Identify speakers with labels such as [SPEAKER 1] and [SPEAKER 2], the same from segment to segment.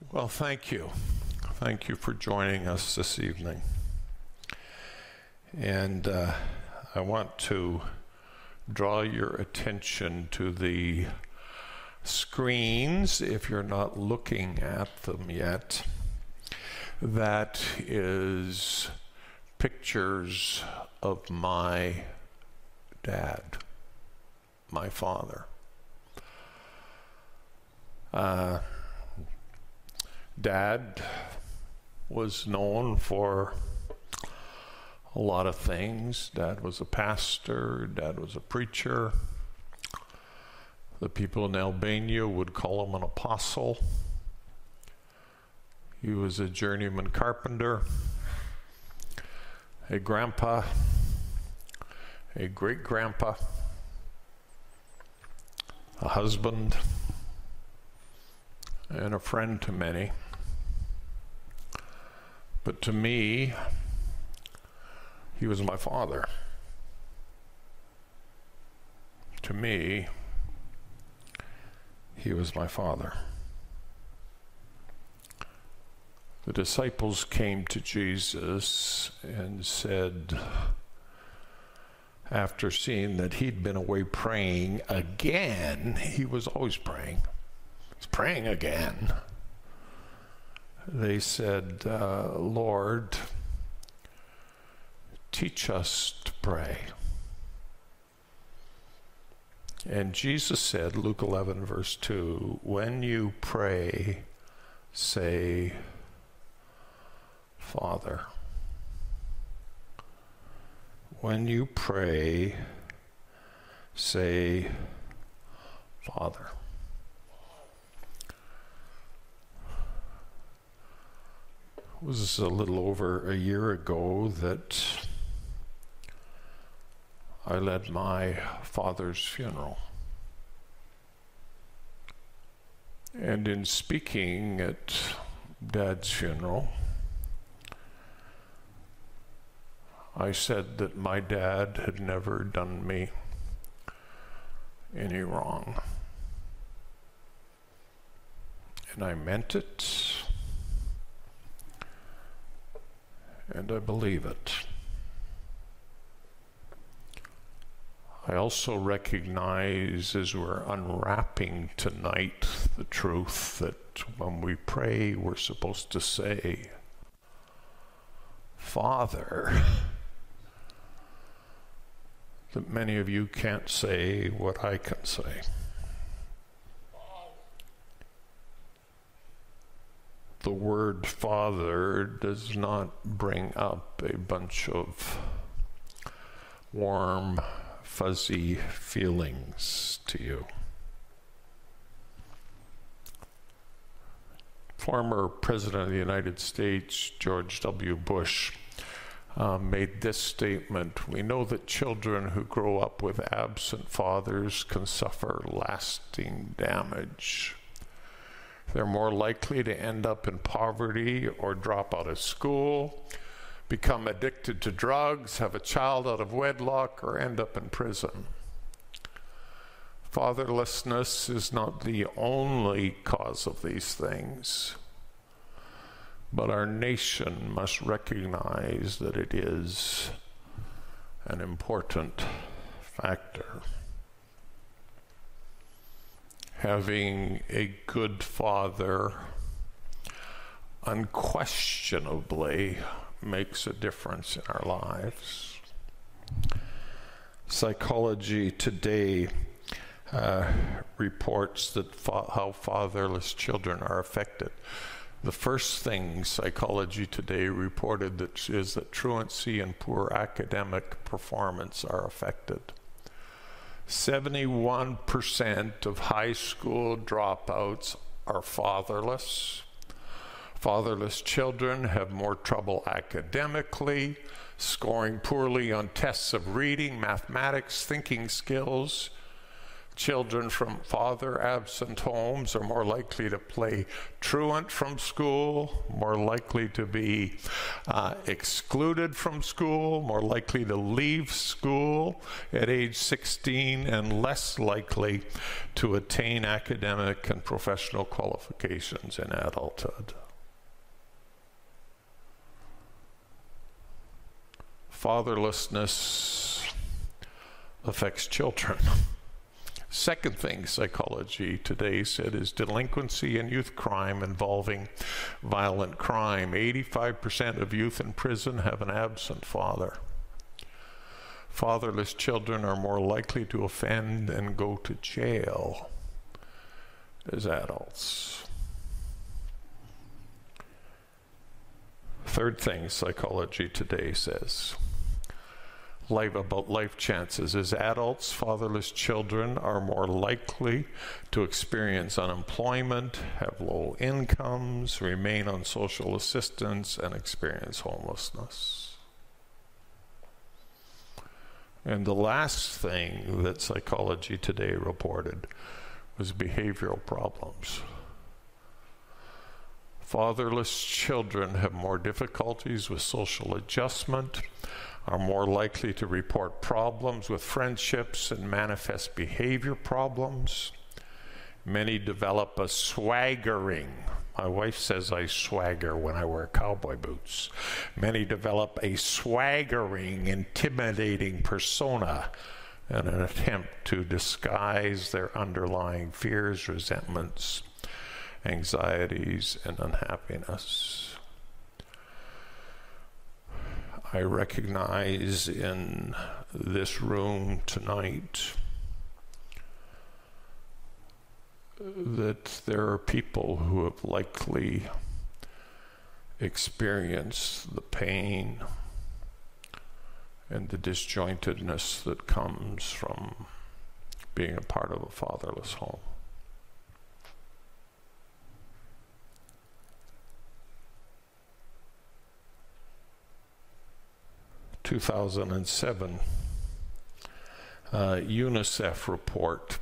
[SPEAKER 1] Well, thank you. Thank you for joining us this evening. And uh, I want to draw your attention to the screens, if you're not looking at them yet. That is pictures of my dad, my father. Uh, Dad was known for a lot of things. Dad was a pastor, Dad was a preacher. The people in Albania would call him an apostle. He was a journeyman carpenter, a grandpa, a great grandpa, a husband, and a friend to many. But to me, he was my father. To me, he was my father. The disciples came to Jesus and said, after seeing that he'd been away praying again, he was always praying. He's praying again they said, uh, Lord, teach us to pray. And Jesus said, Luke 11, verse 2, when you pray, say, Father. When you pray, say, Father. Was a little over a year ago that I led my father's funeral. And in speaking at Dad's funeral, I said that my dad had never done me any wrong. And I meant it. And I believe it. I also recognize as we're unwrapping tonight the truth that when we pray, we're supposed to say, Father, that many of you can't say what I can say. The word father does not bring up a bunch of warm, fuzzy feelings to you. Former President of the United States, George W. Bush, uh, made this statement We know that children who grow up with absent fathers can suffer lasting damage. They're more likely to end up in poverty or drop out of school, become addicted to drugs, have a child out of wedlock, or end up in prison. Fatherlessness is not the only cause of these things, but our nation must recognize that it is an important factor having a good father unquestionably makes a difference in our lives. Psychology Today uh, reports that fa- how fatherless children are affected. The first thing Psychology Today reported that is that truancy and poor academic performance are affected. 71% of high school dropouts are fatherless. Fatherless children have more trouble academically, scoring poorly on tests of reading, mathematics, thinking skills. Children from father absent homes are more likely to play truant from school, more likely to be uh, excluded from school, more likely to leave school at age 16, and less likely to attain academic and professional qualifications in adulthood. Fatherlessness affects children. Second thing psychology today said is delinquency and youth crime involving violent crime. 85% of youth in prison have an absent father. Fatherless children are more likely to offend and go to jail as adults. Third thing psychology today says life about life chances. As adults, fatherless children are more likely to experience unemployment, have low incomes, remain on social assistance, and experience homelessness. And the last thing that psychology today reported was behavioral problems. Fatherless children have more difficulties with social adjustment, are more likely to report problems with friendships and manifest behavior problems. Many develop a swaggering. My wife says I swagger when I wear cowboy boots. Many develop a swaggering, intimidating persona in an attempt to disguise their underlying fears, resentments, anxieties, and unhappiness. I recognize in this room tonight that there are people who have likely experienced the pain and the disjointedness that comes from being a part of a fatherless home. 2007 uh, UNICEF report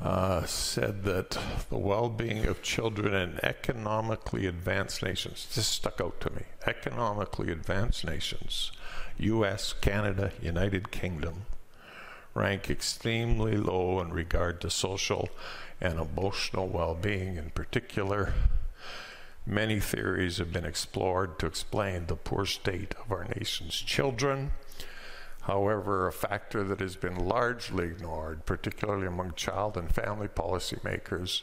[SPEAKER 1] uh, said that the well being of children in economically advanced nations, this stuck out to me, economically advanced nations, US, Canada, United Kingdom, rank extremely low in regard to social and emotional well being in particular. Many theories have been explored to explain the poor state of our nation's children. However, a factor that has been largely ignored, particularly among child and family policymakers,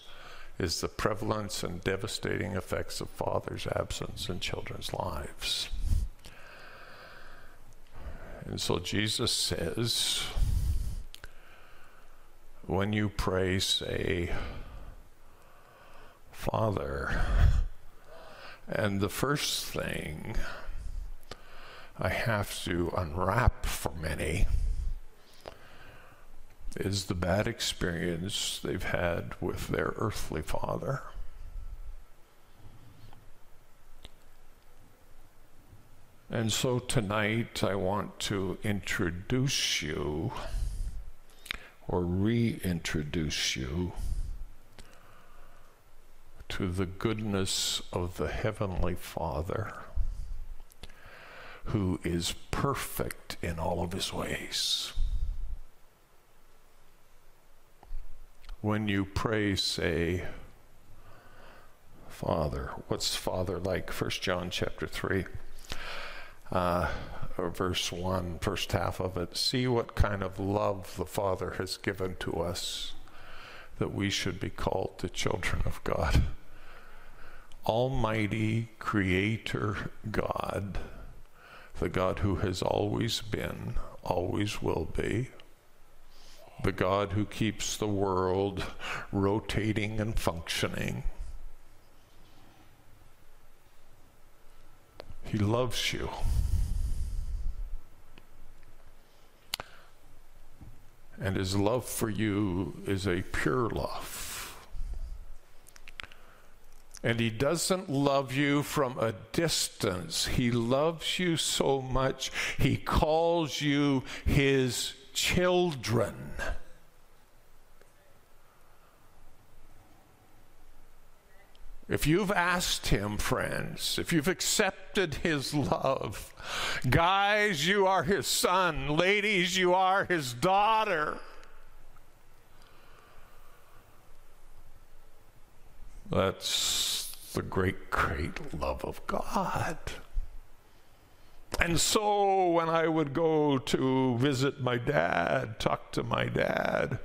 [SPEAKER 1] is the prevalence and devastating effects of father's absence in children's lives. And so Jesus says, when you pray, say, Father, and the first thing I have to unwrap for many is the bad experience they've had with their earthly father. And so tonight I want to introduce you or reintroduce you to the goodness of the Heavenly Father, who is perfect in all of his ways. When you pray, say, Father. What's Father like? First John chapter 3. Uh, verse 1, first half of it. See what kind of love the Father has given to us that we should be called the children of God. Almighty Creator God, the God who has always been, always will be, the God who keeps the world rotating and functioning. He loves you. And his love for you is a pure love. And he doesn't love you from a distance. He loves you so much, he calls you his children. If you've asked him, friends, if you've accepted his love, guys, you are his son, ladies, you are his daughter. That's the great, great love of God. And so when I would go to visit my dad, talk to my dad,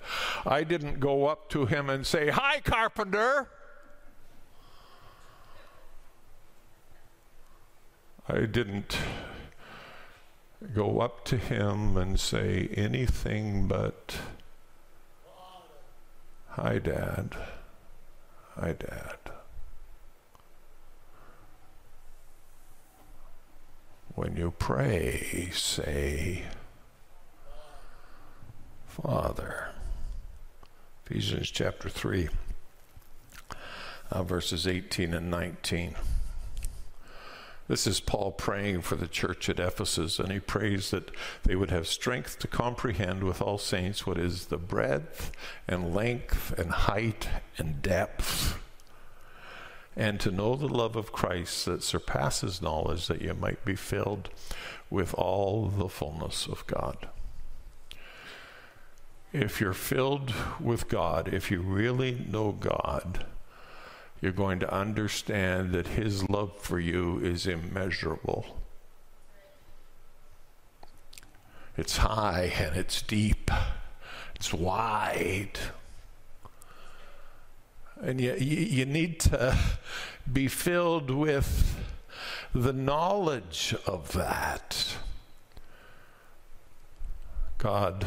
[SPEAKER 1] I didn't go up to him and say, Hi, Carpenter. I didn't go up to him and say anything but, Hi, Dad. Hi, Dad. When you pray, say, Father. Ephesians chapter 3, uh, verses 18 and 19. This is Paul praying for the church at Ephesus, and he prays that they would have strength to comprehend with all saints what is the breadth and length and height and depth and to know the love of Christ that surpasses knowledge, that you might be filled with all the fullness of God. If you're filled with God, if you really know God, you're going to understand that His love for you is immeasurable. It's high and it's deep, it's wide and you, you need to be filled with the knowledge of that. God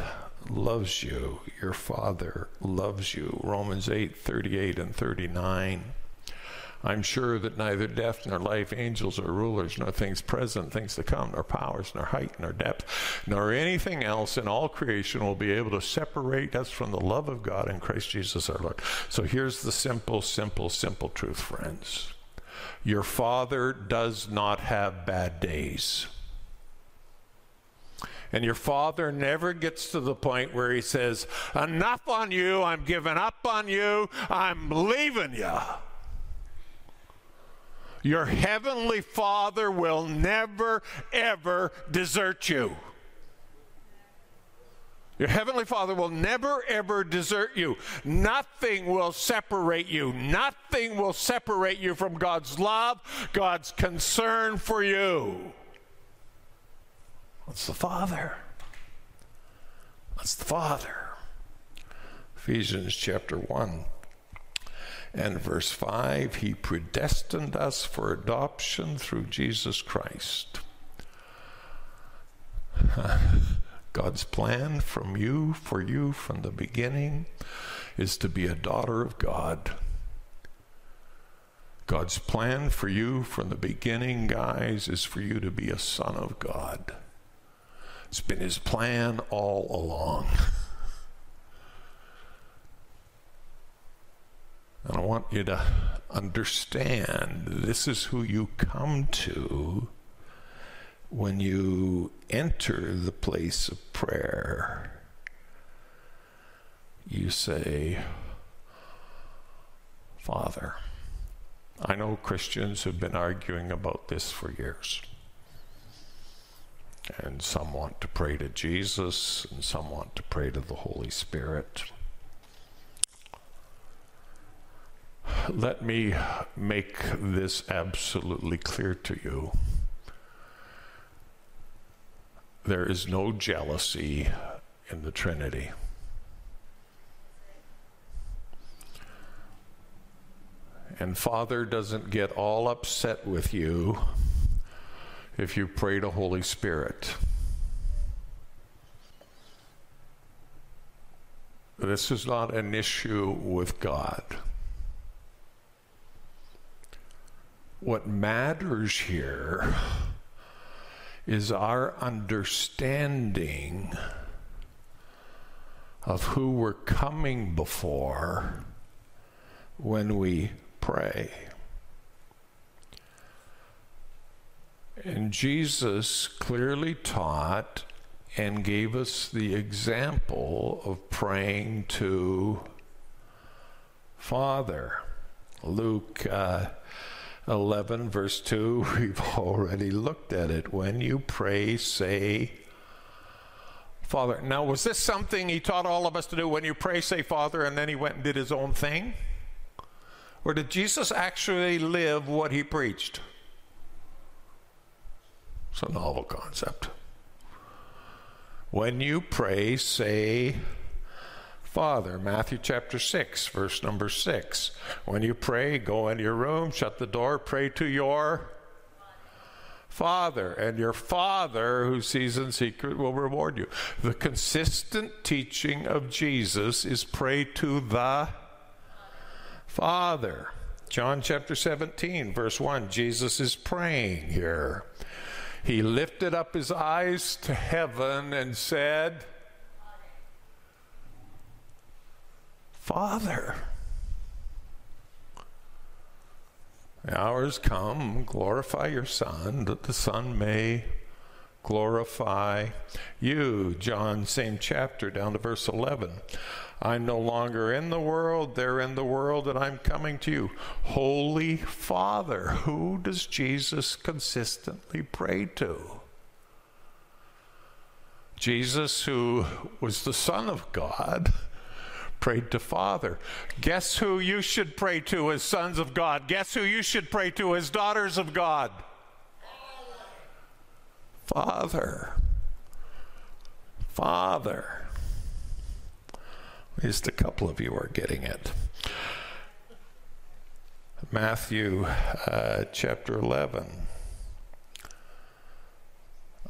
[SPEAKER 1] loves you. Your Father loves you. Romans 8 38 and 39. I'm sure that neither death nor life, angels or rulers, nor things present, things to come, nor powers, nor height, nor depth, nor anything else in all creation will be able to separate us from the love of God in Christ Jesus our Lord. So here's the simple, simple, simple truth, friends. Your Father does not have bad days. And your father never gets to the point where he says, Enough on you, I'm giving up on you, I'm leaving you. Your heavenly Father will never, ever desert you. Your heavenly Father will never, ever desert you. Nothing will separate you. Nothing will separate you from God's love, God's concern for you. That's the Father. That's the Father. Ephesians chapter 1 and verse 5 He predestined us for adoption through Jesus Christ. God's plan from you, for you from the beginning, is to be a daughter of God. God's plan for you from the beginning, guys, is for you to be a son of God. It's been his plan all along. And I want you to understand this is who you come to when you enter the place of prayer. You say, Father. I know Christians have been arguing about this for years. And some want to pray to Jesus, and some want to pray to the Holy Spirit. Let me make this absolutely clear to you. There is no jealousy in the Trinity. And Father doesn't get all upset with you if you pray to Holy Spirit. This is not an issue with God. What matters here is our understanding of who we're coming before when we pray. And Jesus clearly taught and gave us the example of praying to Father. Luke uh, 11, verse 2, we've already looked at it. When you pray, say, Father. Now, was this something he taught all of us to do? When you pray, say, Father, and then he went and did his own thing? Or did Jesus actually live what he preached? It's a novel concept. When you pray, say, Father. Matthew chapter 6, verse number 6. When you pray, go into your room, shut the door, pray to your Father, and your Father who sees in secret will reward you. The consistent teaching of Jesus is pray to the Father. John chapter 17, verse 1, Jesus is praying here. He lifted up his eyes to heaven and said, Father. The hours come, glorify your Son, that the Son may glorify you. John, same chapter, down to verse 11. I'm no longer in the world, they're in the world, and I'm coming to you. Holy Father, who does Jesus consistently pray to? Jesus, who was the Son of God prayed to Father. Guess who you should pray to as sons of God? Guess who you should pray to as daughters of God? Father. Father. At least a couple of you are getting it. Matthew uh, chapter 11.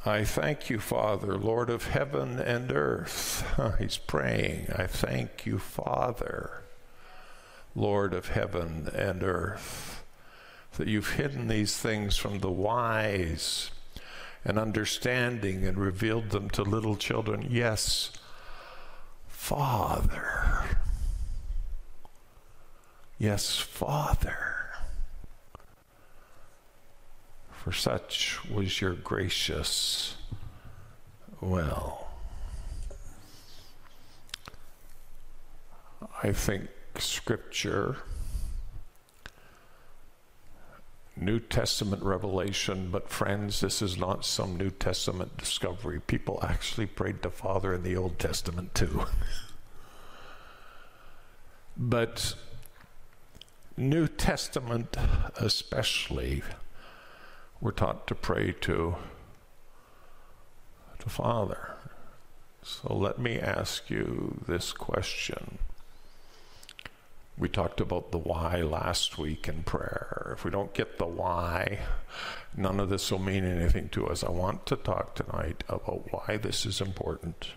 [SPEAKER 1] I thank you, Father, Lord of heaven and earth. He's praying. I thank you, Father, Lord of heaven and earth, that you've hidden these things from the wise and understanding and revealed them to little children. Yes, Father. Yes, Father. For such was your gracious will. I think Scripture, New Testament revelation, but friends, this is not some New Testament discovery. People actually prayed to Father in the Old Testament too. but New Testament, especially, we're taught to pray to the Father. So let me ask you this question. We talked about the why last week in prayer. If we don't get the why, none of this will mean anything to us. I want to talk tonight about why this is important.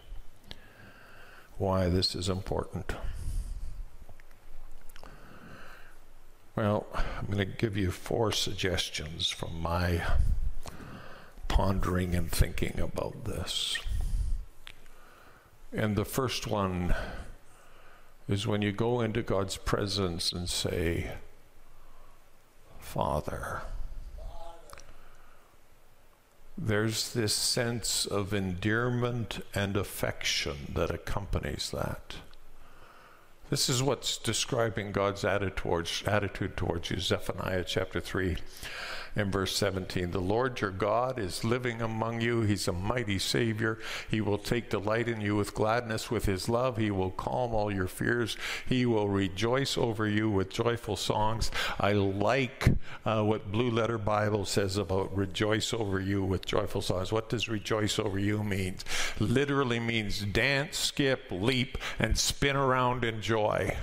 [SPEAKER 1] Why this is important. Well, I'm going to give you four suggestions from my pondering and thinking about this. And the first one is when you go into God's presence and say, Father. There's this sense of endearment and affection that accompanies that. This is what's describing God's attitude towards, attitude towards you, Zephaniah chapter 3 in verse 17. The Lord your God is living among you. He's a mighty Savior. He will take delight in you with gladness, with His love. He will calm all your fears. He will rejoice over you with joyful songs. I like uh, what Blue Letter Bible says about rejoice over you with joyful songs. What does rejoice over you mean? Literally means dance, skip, leap, and spin around in joy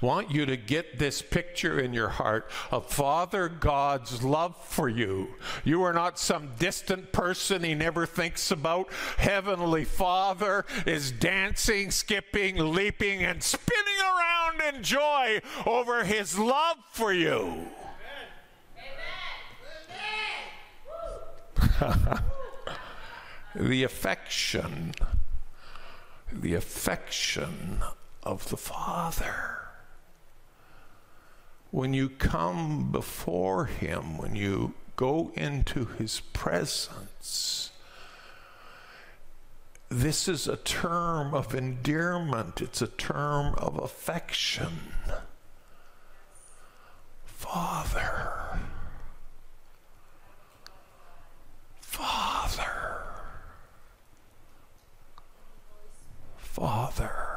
[SPEAKER 1] want you to get this picture in your heart of Father God's love for you. You are not some distant person he never thinks about. Heavenly Father is dancing, skipping, leaping, and spinning around in joy over his love for you. the affection, the affection of the Father. When you come before Him, when you go into His presence, this is a term of endearment, it's a term of affection. Father. Father. Father.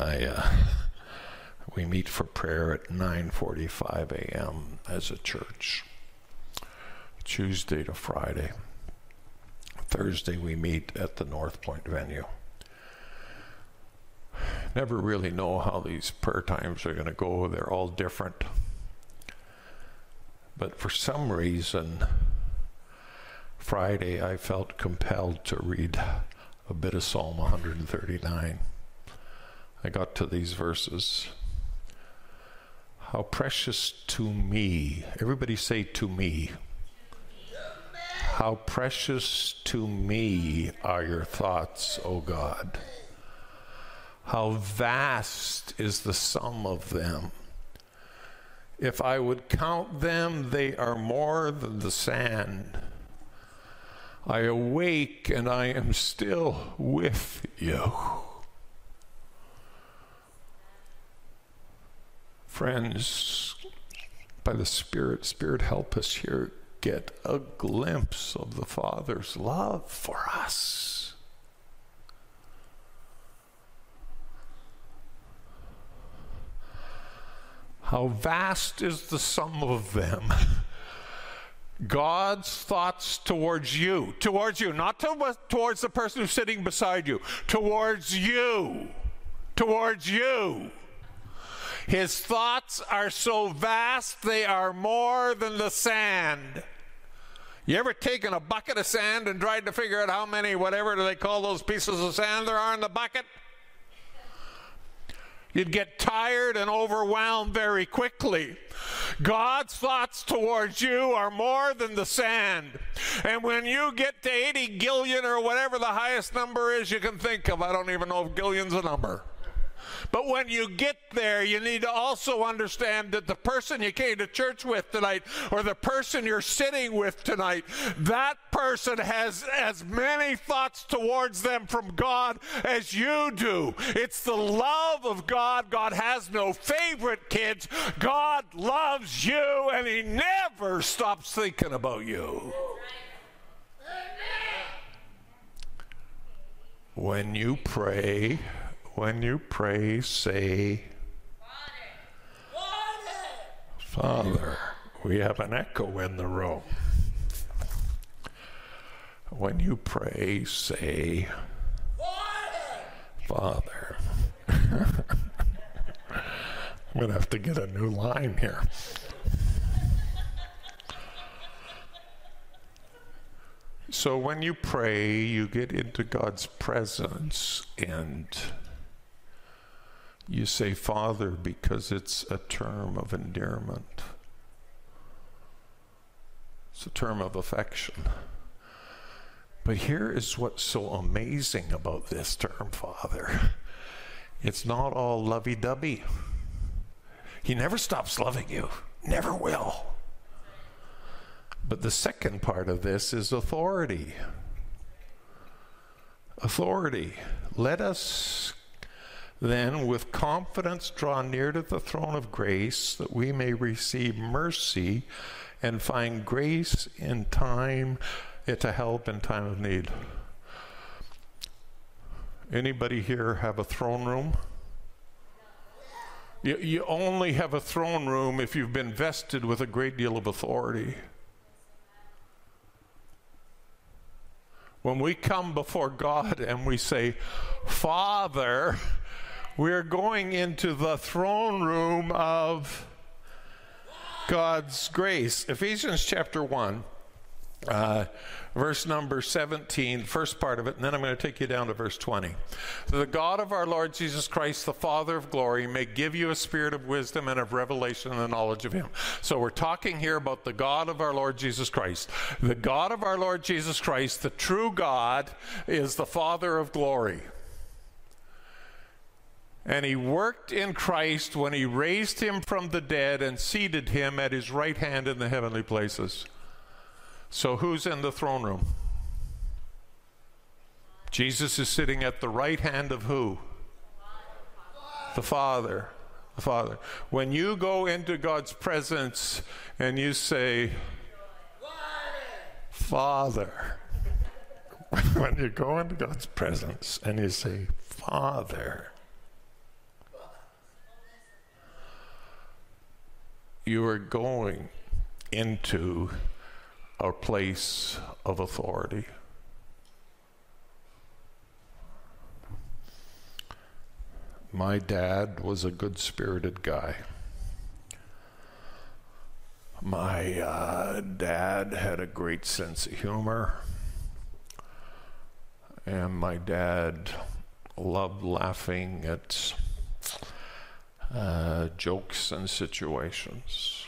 [SPEAKER 1] I, uh, we meet for prayer at 9:45 a.m. as a church. Tuesday to Friday. Thursday we meet at the North Point venue. Never really know how these prayer times are going to go. They're all different. But for some reason, Friday I felt compelled to read a bit of Psalm 139. I got to these verses. How precious to me, everybody say to me. How precious to me are your thoughts, O God. How vast is the sum of them. If I would count them, they are more than the sand. I awake and I am still with you. Friends, by the Spirit, Spirit, help us here get a glimpse of the Father's love for us. How vast is the sum of them. God's thoughts towards you, towards you, not to, towards the person who's sitting beside you, towards you, towards you. His thoughts are so vast, they are more than the sand. You ever taken a bucket of sand and tried to figure out how many, whatever do they call those pieces of sand there are in the bucket? You'd get tired and overwhelmed very quickly. God's thoughts towards you are more than the sand. And when you get to 80 gillion or whatever the highest number is you can think of, I don't even know if gillion's a number. But when you get there, you need to also understand that the person you came to church with tonight, or the person you're sitting with tonight, that person has as many thoughts towards them from God as you do. It's the love of God. God has no favorite kids. God loves you, and He never stops thinking about you. When you pray, when you pray, say, Father. We have an echo in the room. When you pray, say, Father. I'm going to have to get a new line here. So when you pray, you get into God's presence and you say Father because it's a term of endearment. It's a term of affection. But here is what's so amazing about this term, Father. It's not all lovey dovey. He never stops loving you, never will. But the second part of this is authority. Authority. Let us then with confidence draw near to the throne of grace that we may receive mercy and find grace in time eh, to help in time of need. Anybody here have a throne room? You, you only have a throne room if you've been vested with a great deal of authority. When we come before God and we say, Father, we're going into the throne room of God's grace. Ephesians chapter 1, uh, verse number 17, first part of it, and then I'm going to take you down to verse 20. The God of our Lord Jesus Christ, the Father of glory, may give you a spirit of wisdom and of revelation and the knowledge of Him. So we're talking here about the God of our Lord Jesus Christ. The God of our Lord Jesus Christ, the true God, is the Father of glory. And he worked in Christ when he raised him from the dead and seated him at his right hand in the heavenly places. So, who's in the throne room? Jesus is sitting at the right hand of who? The Father. The Father. When you go into God's presence and you say, Father, when you go into God's presence and you say, Father, you are going into a place of authority. My dad was a good spirited guy. My uh, dad had a great sense of humor. And my dad loved laughing at uh, jokes and situations.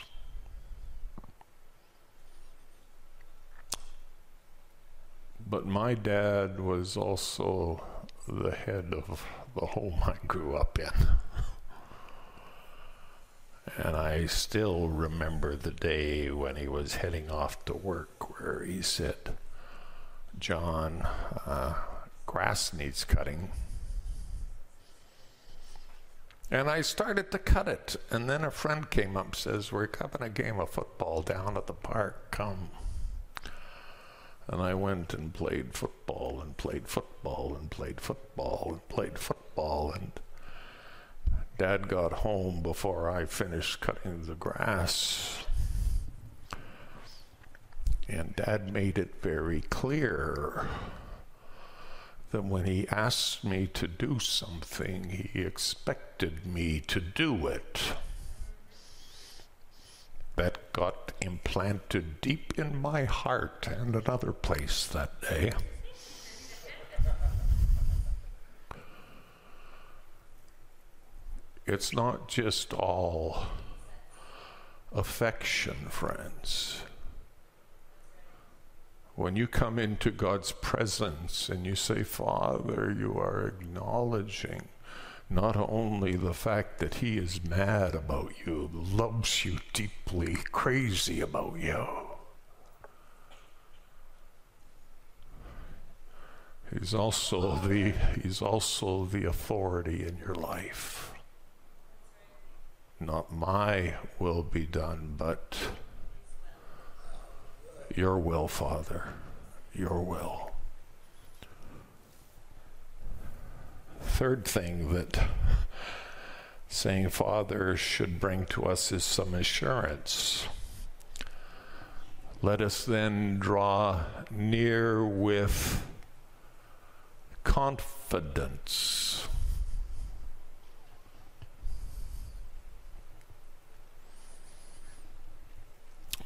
[SPEAKER 1] But my dad was also the head of the home I grew up in. And I still remember the day when he was heading off to work where he said, John, uh, grass needs cutting. And I started to cut it. And then a friend came up says, We're having a game of football down at the park. Come. And I went and played football and played football and played football and played football. And Dad got home before I finished cutting the grass. And Dad made it very clear that when he asked me to do something, he expected me to do it that got implanted deep in my heart and another place that day. It's not just all affection, friends. When you come into God's presence and you say, Father, you are acknowledging not only the fact that he is mad about you, loves you deeply, crazy about you. He's also the he's also the authority in your life. Not my will be done, but your will, Father. Your will. third thing that saying Father should bring to us is some assurance. Let us then draw near with confidence.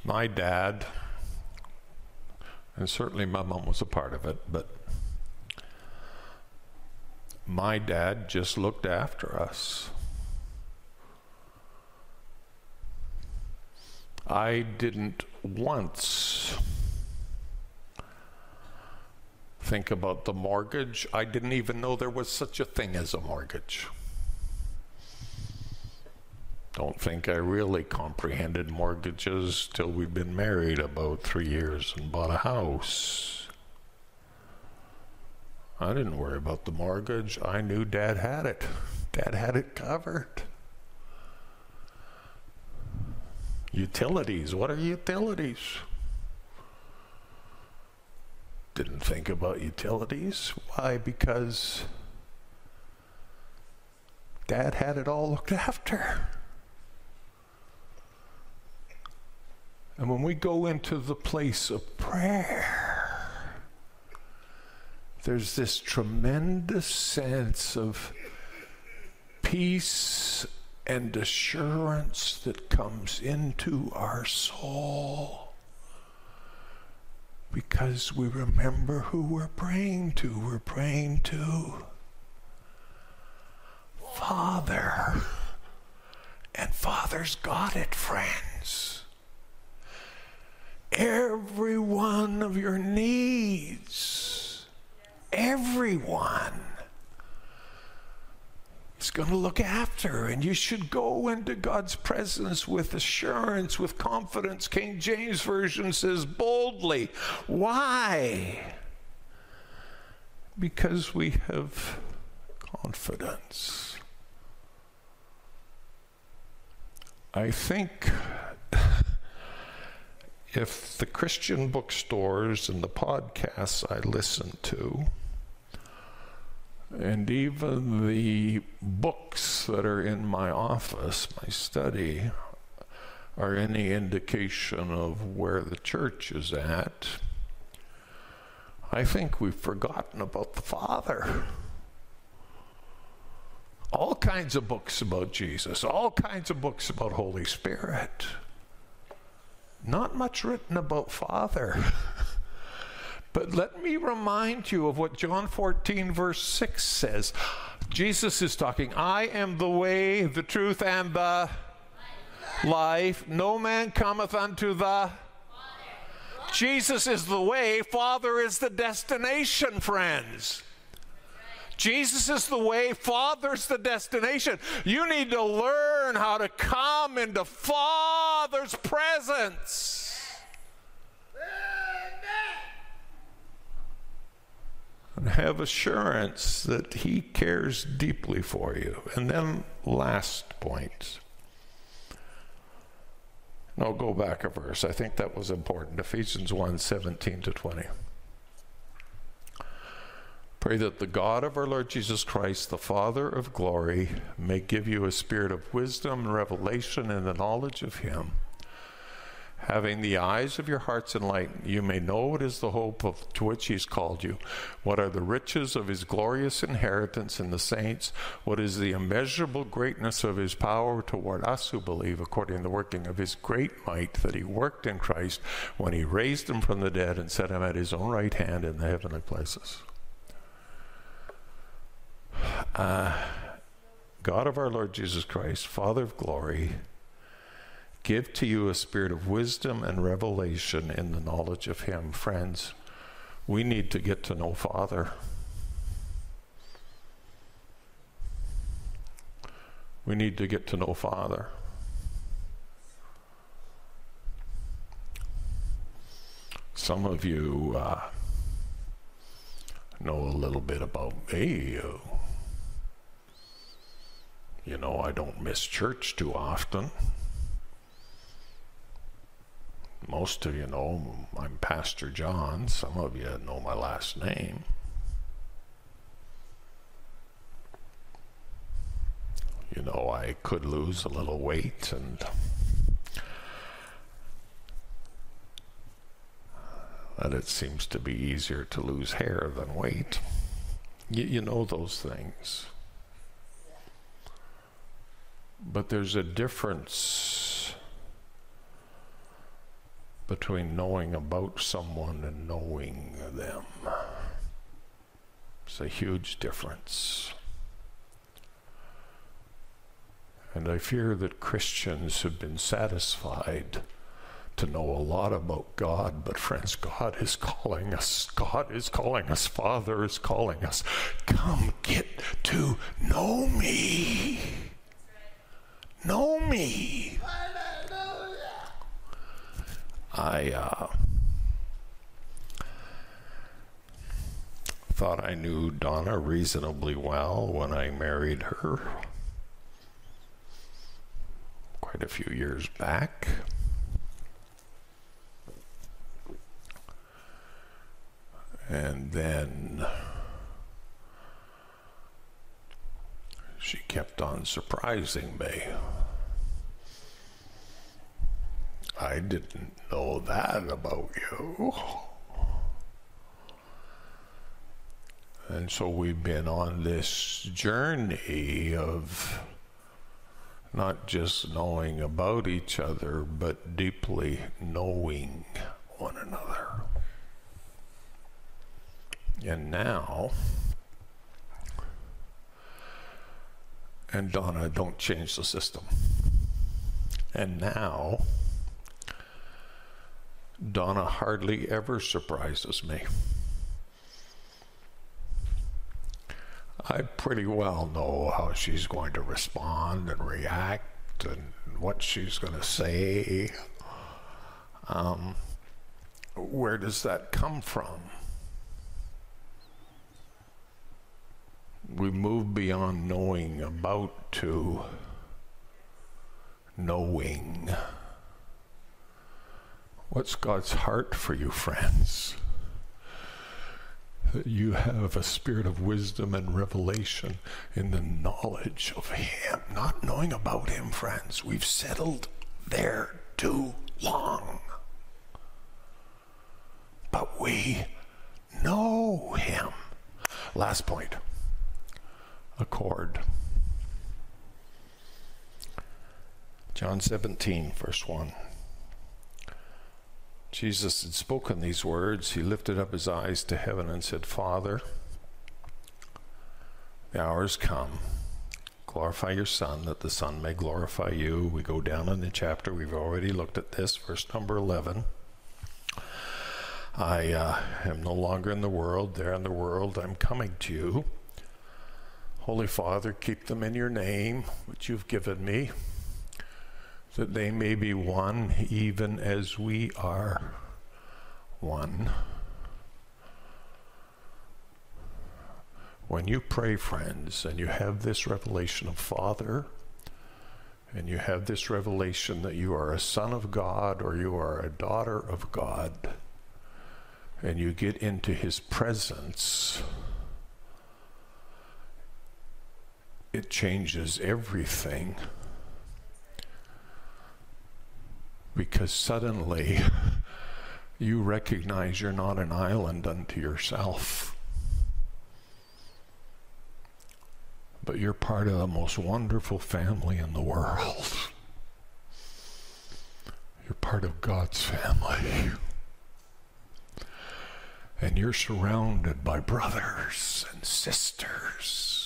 [SPEAKER 1] My dad, and certainly my mom was a part of it, but my dad just looked after us. I didn't once think about the mortgage. I didn't even know there was such a thing as a mortgage. Don't think I really comprehended mortgages till we'd been married about three years and bought a house. I didn't worry about the mortgage. I knew Dad had it. Dad had it covered. Utilities. What are utilities? Didn't think about utilities. Why? Because Dad had it all looked after. And when we go into the place of prayer, there's this tremendous sense of peace and assurance that comes into our soul because we remember who we're praying to. We're praying to Father. And Father's got it, friends. Every one of your needs everyone is going to look after. And you should go into God's presence with assurance, with confidence. King James Version says boldly. Why? Because we have confidence. I think if the Christian bookstores and the podcasts I listen to, and even the books that are in my office, my study, are any indication of where the church is at, I think we've forgotten about the Father. All kinds of books about Jesus, all kinds of books about Holy Spirit. Not much written about Father. but let me remind you of what John 14, verse 6 says. Jesus is talking, I am the way, the truth, and the life. No man cometh unto the Jesus is the way, Father is the destination, friends. Jesus is the way, Father's the destination. You need to learn how to come into Father's presence. And have assurance that He cares deeply for you. And then, last point. No, go back a verse. I think that was important. Ephesians 1 17 to 20. Pray that the God of our Lord Jesus Christ, the Father of glory, may give you a spirit of wisdom and revelation in the knowledge of Him. Having the eyes of your hearts enlightened, you may know what is the hope of, to which he's called you, what are the riches of his glorious inheritance in the saints, what is the immeasurable greatness of his power toward us who believe, according to the working of his great might that he worked in Christ when he raised him from the dead and set him at his own right hand in the heavenly places. Uh, God of our Lord Jesus Christ, Father of glory, give to you a spirit of wisdom and revelation in the knowledge of Him. Friends, we need to get to know Father. We need to get to know Father. Some of you uh, know a little bit about me. You know, I don't miss church too often. Most of you know I'm Pastor John. Some of you know my last name. You know, I could lose a little weight and that it seems to be easier to lose hair than weight. You, you know those things. But there's a difference between knowing about someone and knowing them. It's a huge difference. And I fear that Christians have been satisfied to know a lot about God, but friends, God is calling us. God is calling us. Father is calling us. Come get to know me. Know me. I uh, thought I knew Donna reasonably well when I married her quite a few years back. And then she kept on surprising me. I didn't know that about you. And so we've been on this journey of not just knowing about each other, but deeply knowing one another. And now, and Donna, don't change the system. And now, Donna hardly ever surprises me. I pretty well know how she's going to respond and react and what she's going to say. Um, where does that come from? We move beyond knowing about to knowing. What's God's heart for you, friends? That you have a spirit of wisdom and revelation in the knowledge of Him, not knowing about Him, friends. We've settled there too long. But we know him. Last point accord. John 17, verse 1. Jesus had spoken these words. He lifted up his eyes to heaven and said, Father, the hour has come. Glorify your Son, that the Son may glorify you. We go down in the chapter. We've already looked at this, verse number 11. I uh, am no longer in the world. They're in the world. I'm coming to you. Holy Father, keep them in your name, which you've given me, that they may be one, even as we are one. When you pray, friends, and you have this revelation of Father, and you have this revelation that you are a son of God or you are a daughter of God, and you get into his presence, it changes everything. Because suddenly you recognize you're not an island unto yourself. But you're part of the most wonderful family in the world. You're part of God's family and you're surrounded by brothers and sisters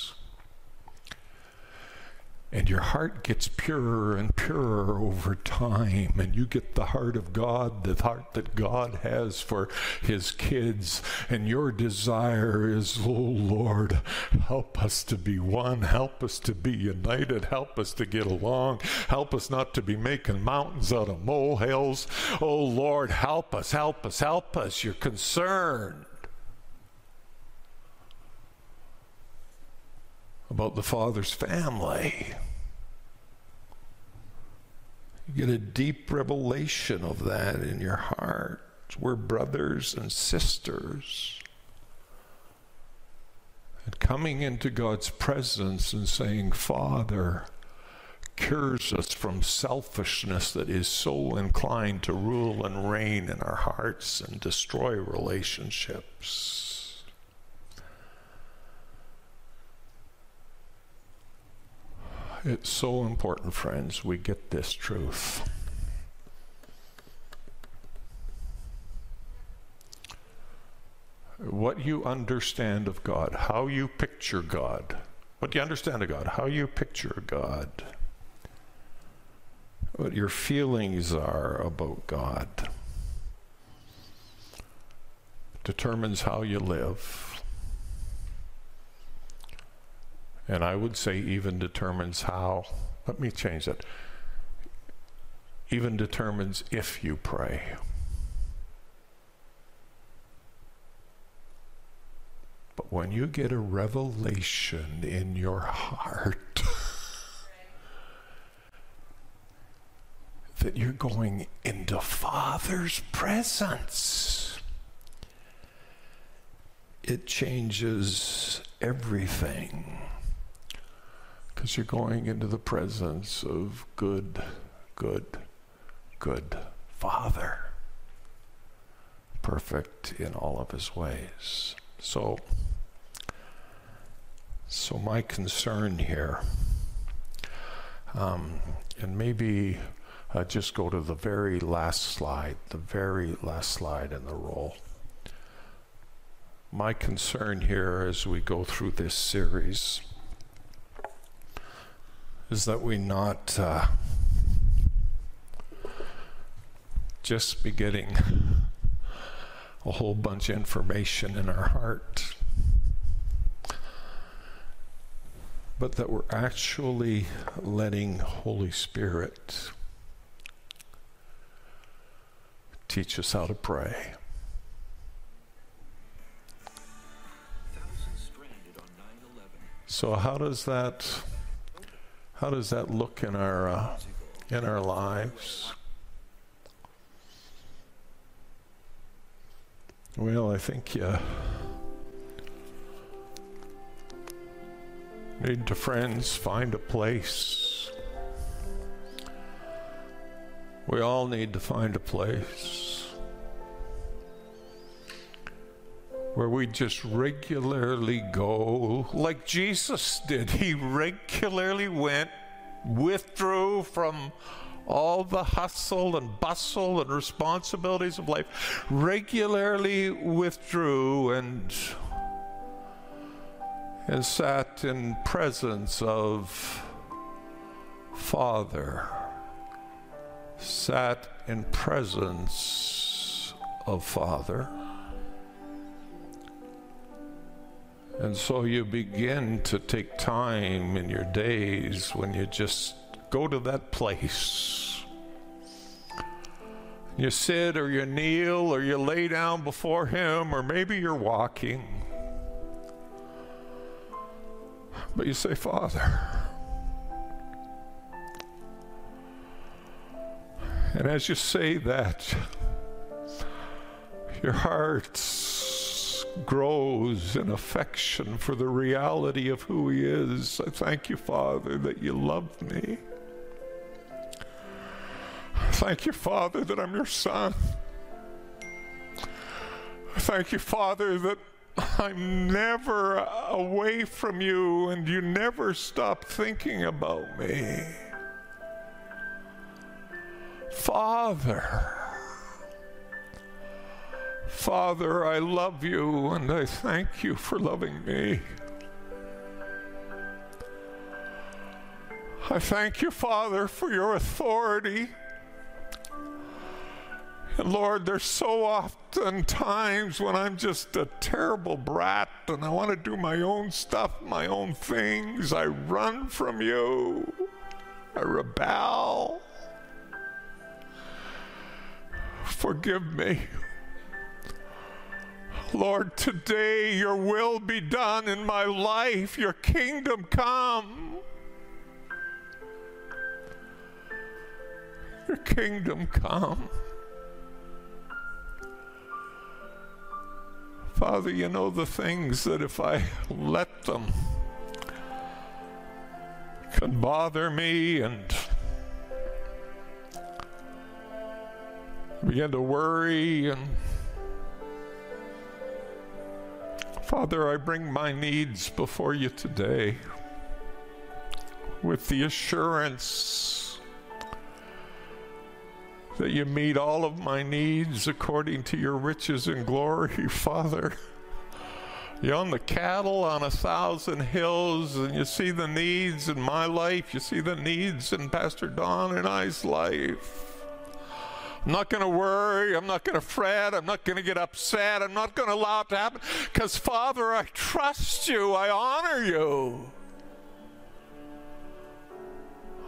[SPEAKER 1] and your heart gets purer and purer over time, and you get the heart of God, the heart that God has for His kids. And your desire is, oh Lord, help us to be one, help us to be united, help us to get along, help us not to be making mountains out of molehills. Oh Lord, help us, help us, help us. You're concerned. About the Father's family. You get a deep revelation of that in your heart. We're brothers and sisters. And coming into God's presence and saying, Father, cures us from selfishness that is so inclined to rule and reign in our hearts and destroy relationships. It's so important, friends, we get this truth. What you understand of God, how you picture God, what you understand of God, how you picture God, what your feelings are about God, determines how you live. And I would say even determines how, let me change that, even determines if you pray. But when you get a revelation in your heart that you're going into Father's presence, it changes everything because you're going into the presence of good, good, good Father, perfect in all of his ways. So, so my concern here, um, and maybe uh, just go to the very last slide, the very last slide in the roll. My concern here as we go through this series is that we not uh, just be getting a whole bunch of information in our heart, but that we're actually letting Holy Spirit teach us how to pray. So, how does that how does that look in our uh, in our lives? Well, I think you need to, friends, find a place We all need to find a place where we just regularly go, like Jesus did. He regularly went, withdrew from all the hustle and bustle and responsibilities of life, regularly withdrew and and sat in presence of Father, sat in presence of Father. And so you begin to take time in your days when you just go to that place. You sit or you kneel or you lay down before Him, or maybe you're walking. But you say, Father. And as you say that, your heart grows in affection for the reality of who He is. I thank you, Father, that you love me. Thank you, Father, that I'm your son. Thank you, Father, that I'm never away from you and you never stop thinking about me. Father, Father, I love you and I thank you for loving me. I thank you, Father, for your authority. And Lord, there's so often times when I'm just a terrible brat and I want to do my own stuff, my own things. I run from you. I rebel. Forgive me. Lord, today your will be done in my life, your kingdom come. Your kingdom come. Father, you know the things that if I let them can bother me and begin to worry and Father, I bring my needs before you today with the assurance that you meet all of my needs according to your riches and glory, Father. You own the cattle on a thousand hills, and you see the needs in my life. You see the needs in Pastor Don and I's life. I'm not going to worry. I'm not going to fret. I'm not going to get upset. I'm not going to allow it to happen. Because, Father, I trust you. I honor you.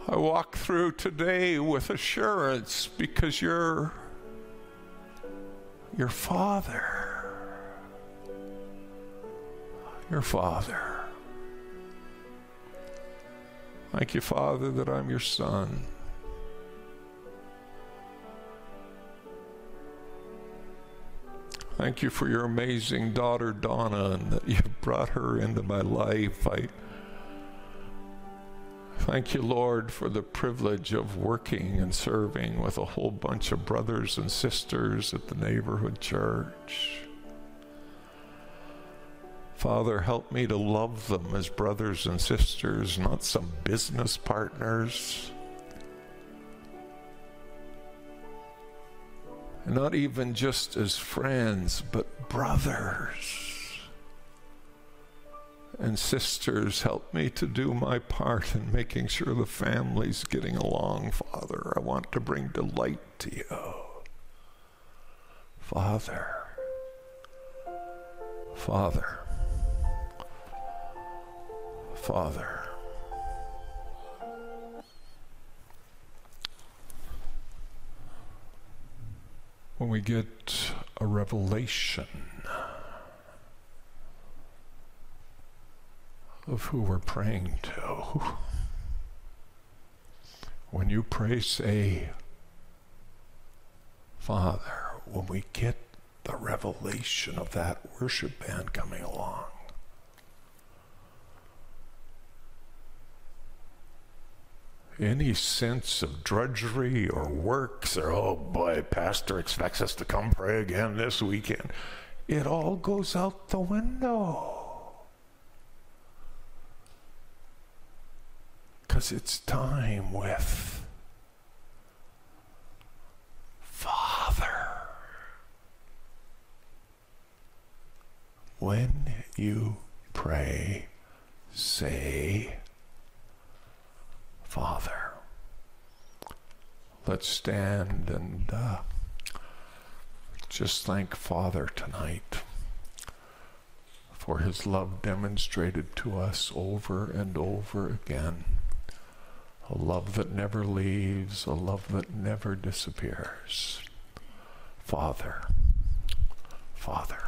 [SPEAKER 1] I walk through today with assurance because you're your father. Your father. Thank you, Father, that I'm your son. Thank you for your amazing daughter, Donna, and that you brought her into my life. I Thank you, Lord, for the privilege of working and serving with a whole bunch of brothers and sisters at the neighborhood church. Father, help me to love them as brothers and sisters, not some business partners. Not even just as friends, but brothers and sisters, help me to do my part in making sure the family's getting along, Father. I want to bring delight to you. Father, Father, Father. When we get a revelation of who we're praying to. When you pray, say, Father, when we get the revelation of that worship band coming along, any sense of drudgery or works or, oh boy, Pastor expects us to come pray again this weekend. It all goes out the window. Because it's time with Father. When you pray, say, Father. Let's stand and uh, just thank Father tonight for his love demonstrated to us over and over again. A love that never leaves, a love that never disappears. Father, Father.